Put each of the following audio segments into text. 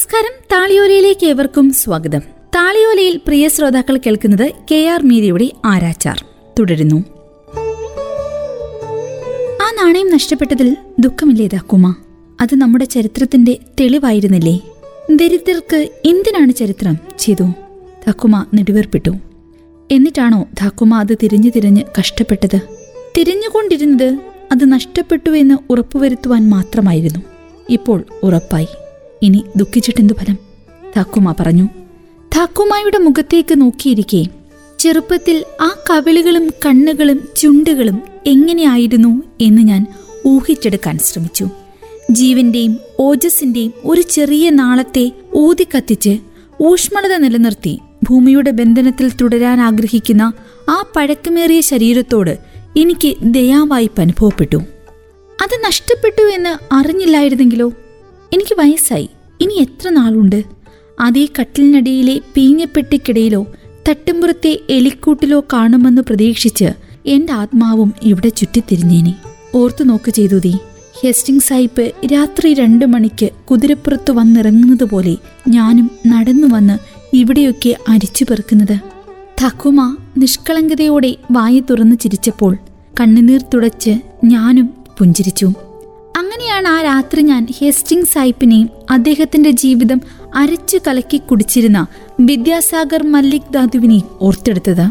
നമസ്കാരം. താളിയോലയിലേക്ക് ഏവർക്കും സ്വാഗതം. താളിയോലയിൽ പ്രിയ ശ്രോതാക്കൾ കേൾക്കുന്നത് കെ ആർ മീരയുടെ ആരാച്ചാർ. തുടരുന്നു. ആ നാണയം നഷ്ടപ്പെട്ടതിൽ ദുഃഖമില്ലേ ദാക്കുമ അത് നമ്മുടെ ചരിത്രത്തിന്റെ തെളിവായിരുന്നില്ലേ? ദരിദ്രർക്ക് എന്തിനാണ് ചരിത്രം ചെയ്തു? ദാക്കുമ നെടുവേർപ്പെട്ടു. എന്നിട്ടാണോ ധാക്കുമ അത് തിരിഞ്ഞു തിരിഞ്ഞ് കഷ്ടപ്പെട്ടത്? തിരിഞ്ഞുകൊണ്ടിരുന്നത് അത് നഷ്ടപ്പെട്ടു എന്ന് ഉറപ്പുവരുത്തുവാൻ മാത്രമായിരുന്നു. ഇപ്പോൾ ഉറപ്പായി. ഇനി ദുഃഖിച്ചിട്ടെന്തു ഫലം? താക്കുമ പറഞ്ഞു. താക്കുമായുടെ മുഖത്തേക്ക് നോക്കിയിരിക്കെ ചെറുപ്പത്തിൽ ആ കവിളുകളും കണ്ണുകളും ചുണ്ടുകളും എങ്ങനെയായിരുന്നു എന്ന് ഞാൻ ഊഹിച്ചെടുക്കാൻ ശ്രമിച്ചു. ജീവന്റെയും ഓജസ്സിന്റെയും ഒരു ചെറിയ നാളത്തെ ഊതിക്കത്തിച്ച് ഊഷ്മളത നിലനിർത്തി ഭൂമിയുടെ ബന്ധനത്തിൽ തുടരാൻ ആഗ്രഹിക്കുന്ന ആ പഴക്കമേറിയ ശരീരത്തോട് എനിക്ക് ദയാവായ്പ അനുഭവപ്പെട്ടു. അത് നഷ്ടപ്പെട്ടു എന്ന് അറിഞ്ഞില്ലായിരുന്നെങ്കിലോ? എനിക്ക് വയസ്സായി. ഇനി എത്ര നാളുണ്ട്? അതേ കട്ടിലിനടിയിലെ പീഞ്ഞപ്പെട്ടിക്കിടയിലോ തട്ടുമ്പുറത്തെ എലിക്കൂട്ടിലോ കാണുമെന്ന് പ്രതീക്ഷിച്ച് എന്റെ ആത്മാവും ഇവിടെ ചുറ്റിത്തിരിഞ്ഞേനെ. ഓർത്തു നോക്ക് ചെയ്തു തീ ഹെസ്റ്റിംഗ് സായിപ്പ് രാത്രി രണ്ടു മണിക്ക് കുതിരപ്പുറത്ത് വന്നിറങ്ങുന്നത് പോലെ ഞാനും നടന്നു വന്ന് ഇവിടെയൊക്കെ അരിച്ചു പെറുക്കുന്നത്. തക്കുമ നിഷ്കളങ്കതയോടെ വായി തുറന്നു ചിരിച്ചപ്പോൾ കണ്ണുനീർ തുടച്ച് ഞാനും പുഞ്ചിരിച്ചു. ആ രാത്രി ഞാൻ ഹെസ്റ്റിംഗ് സായിപ്പിനെയും അദ്ദേഹത്തിന്റെ ജീവിതം അരച്ചു കലക്കി കുടിച്ചിരുന്ന വിദ്യാസാഗർ മല്ലിക് ധാതുവിനെയും ഓർത്തെടുത്തത്.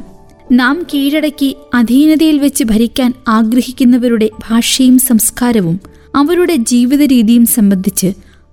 നാം കീഴടക്കി അധീനതയിൽ വെച്ച് ഭരിക്കാൻ ആഗ്രഹിക്കുന്നവരുടെ ഭാഷയും സംസ്കാരവും അവരുടെ ജീവിത രീതിയും സംബന്ധിച്ച്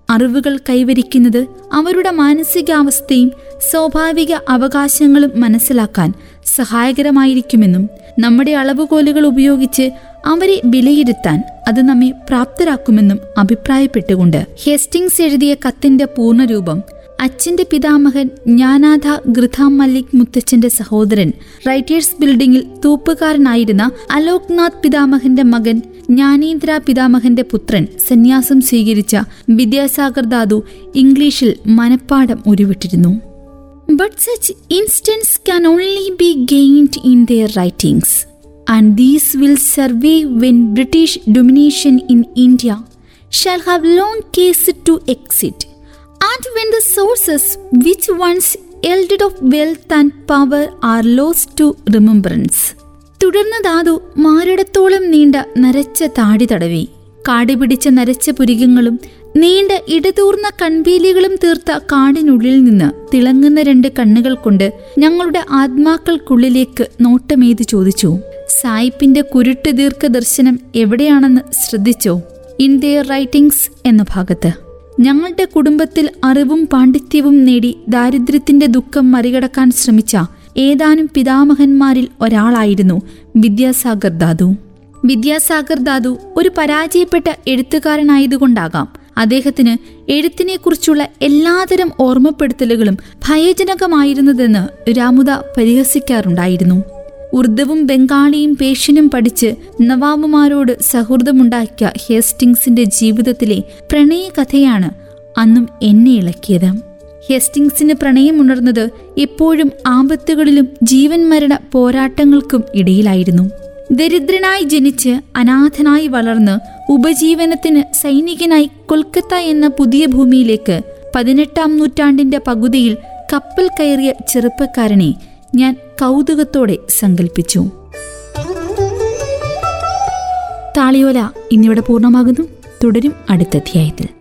അറിവുകൾ കൈവരിക്കുന്നത് അവരുടെ മാനസികാവസ്ഥയും സ്വാഭാവിക അവകാശങ്ങളും മനസ്സിലാക്കാൻ സഹായകരമായിരിക്കുമെന്നും നമ്മുടെ അളവുകോലുകൾ ഉപയോഗിച്ച് അവരെ വിലയിരുത്താൻ അത് നമ്മെ പ്രാപ്തരാക്കുമെന്നും അഭിപ്രായപ്പെട്ടുകൊണ്ട് ഹെസ്റ്റിങ്സ് എഴുതിയ കത്തിന്റെ പൂർണരൂപം അച്ഛന്റെ പിതാമഹൻ ജ്ഞാനാഥ ഗൃഥാം മല്ലിക് മുത്തച്ഛന്റെ സഹോദരൻ. റൈറ്റേഴ്സ് ബിൽഡിംഗിൽ തൂപ്പുകാരനായിരുന്ന അലോക്നാഥ് പിതാമഹന്റെ മകൻ ജ്ഞാനേന്ദ്ര പിതാമഹന്റെ പുത്രൻ സന്യാസം സ്വീകരിച്ച വിദ്യാസാഗർ ദാദു ഇംഗ്ലീഷിൽ മനഃപ്പാഠം ഉരുവിട്ടിരുന്നു. But such instance can only be gained in their writings and these will serve when British domination in India shall have long case to and when the sources which once yielded of wealth and power are lost to remembrance. തുടർന്ന് ധാതു മാരടത്തോളം നീണ്ട നരച്ച താടി തടവി. കാടുപിടിച്ച നരച്ച പുരികങ്ങളും നീണ്ട ഇടതൂർന്ന കൺപീലികളും തീർത്ത കാടിനുള്ളിൽ നിന്ന് തിളങ്ങുന്ന രണ്ട് കണ്ണുകൾ കൊണ്ട് ഞങ്ങളുടെ ആത്മാക്കൾക്കുള്ളിലേക്ക് നോട്ടമേത് ചോദിച്ചു. സായിപ്പിന്റെ കുരുട്ട് ദീർഘദർശനം എവിടെയാണെന്ന് ശ്രദ്ധിച്ചോ? ഇൻ ദിയർ റൈറ്റിംഗ്സ് എന്ന ഭാഗത്ത്. ഞങ്ങളുടെ കുടുംബത്തിൽ അറിവും പാണ്ഡിത്യവും നേടി ദാരിദ്ര്യത്തിന്റെ ദുഃഖം മറികടക്കാൻ ശ്രമിച്ച ഏതാനും പിതാമഹന്മാരിൽ ഒരാളായിരുന്നു വിദ്യാസാഗർ ദാദു. വിദ്യാസാഗർ ദാദു ഒരു പരാജയപ്പെട്ട എഴുത്തുകാരനായതുകൊണ്ടാകാം. അദ്ദേഹത്തിന് എഴുത്തിനെക്കുറിച്ചുള്ള എല്ലാതരം ഓർമ്മപ്പെടുത്തലുകളും ഭയജനകമായിരുന്നതെന്ന് രാമുദ പരിഹസിക്കാറുണ്ടായിരുന്നു. ഉർദുവും ബംഗാളിയും പേഷ്യനും പഠിച്ച് നവാബുമാരോട് സൗഹൃദമുണ്ടാക്കിയ ഹേസ്റ്റിങ്സിന്റെ ജീവിതത്തിലെ പ്രണയകഥയാണ് അന്നും എന്നെ ഇളക്കിയത്. ഹേസ്റ്റിങ്സിന് പ്രണയമുണർന്നത് എപ്പോഴും ആപത്തുകളിലും ജീവൻ മരണ പോരാട്ടങ്ങൾക്കും ഇടയിലായിരുന്നു. ദരിദ്രനായി ജനിച്ച് അനാഥനായി വളർന്ന് ഉപജീവനത്തിന് സൈനികനായി കൊൽക്കത്ത എന്ന പുതിയ ഭൂമിയിലേക്ക് പതിനെട്ടാം നൂറ്റാണ്ടിന്റെ പകുതിയിൽ കപ്പൽ കയറിയ ചെറുപ്പക്കാരനെ ഞാൻ കൗതുകത്തോടെ സങ്കല്പിച്ചു താളിയോല ഇന്നിവിടെ പൂർണമാകുന്നു. തുടരും അടുത്ത അധ്യായത്തിൽ.